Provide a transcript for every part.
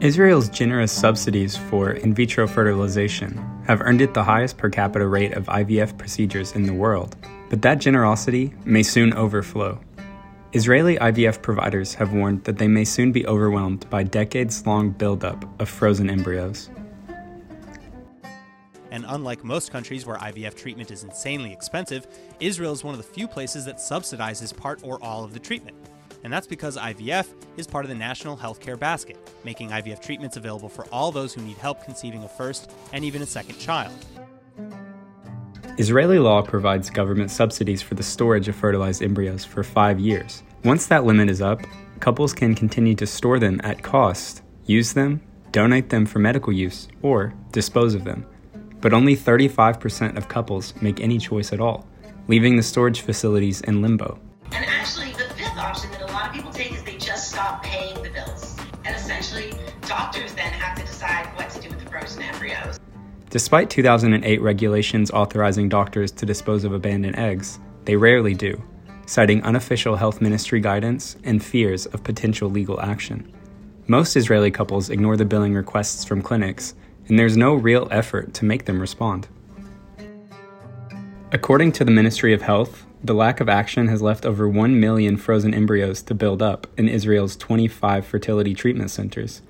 Israel's generous subsidies for in vitro fertilization have earned it the highest per capita rate of IVF procedures in the world, but that generosity may soon overflow. Israeli IVF providers have warned that they may soon be overwhelmed by decades long buildup of frozen embryos. And unlike most countries where IVF treatment is insanely expensive, Israel is one of the few places that subsidizes part or all of the treatment and that's because IVF is part of the national healthcare basket, making IVF treatments available for all those who need help conceiving a first and even a second child. Israeli law provides government subsidies for the storage of fertilized embryos for five years. Once that limit is up, couples can continue to store them at cost, use them, donate them for medical use, or dispose of them. But only 35% of couples make any choice at all, leaving the storage facilities in limbo. Doctors then have to decide what to do with the frozen embryos. Despite 2008 regulations authorizing doctors to dispose of abandoned eggs, they rarely do, citing unofficial health ministry guidance and fears of potential legal action. Most Israeli couples ignore the billing requests from clinics, and there's no real effort to make them respond. According to the Ministry of Health, the lack of action has left over 1 million frozen embryos to build up in Israel's 25 fertility treatment centers.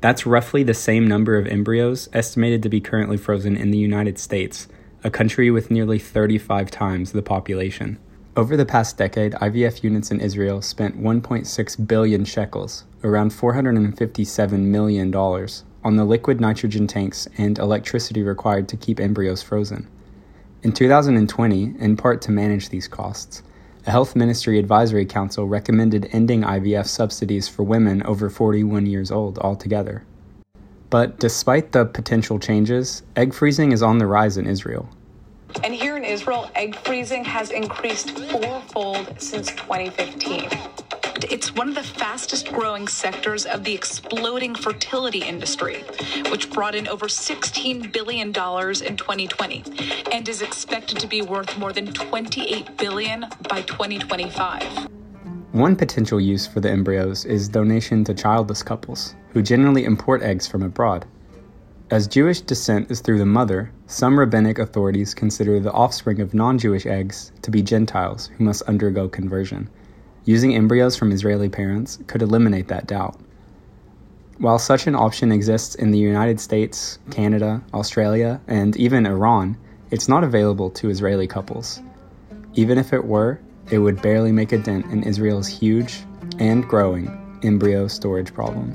That's roughly the same number of embryos estimated to be currently frozen in the United States, a country with nearly 35 times the population. Over the past decade, IVF units in Israel spent 1.6 billion shekels, around $457 million, on the liquid nitrogen tanks and electricity required to keep embryos frozen. In 2020, in part to manage these costs, a Health Ministry Advisory Council recommended ending IVF subsidies for women over 41 years old altogether. But despite the potential changes, egg freezing is on the rise in Israel. And here in Israel, egg freezing has increased fourfold since 2015. It's one of the fastest growing sectors of the exploding fertility industry, which brought in over $16 billion in 2020 and is expected to be worth more than 28 billion by 2025. One potential use for the embryos is donation to childless couples, who generally import eggs from abroad. As Jewish descent is through the mother, some rabbinic authorities consider the offspring of non Jewish eggs to be Gentiles who must undergo conversion. Using embryos from Israeli parents could eliminate that doubt. While such an option exists in the United States, Canada, Australia, and even Iran, it's not available to Israeli couples. Even if it were, it would barely make a dent in Israel's huge and growing embryo storage problem.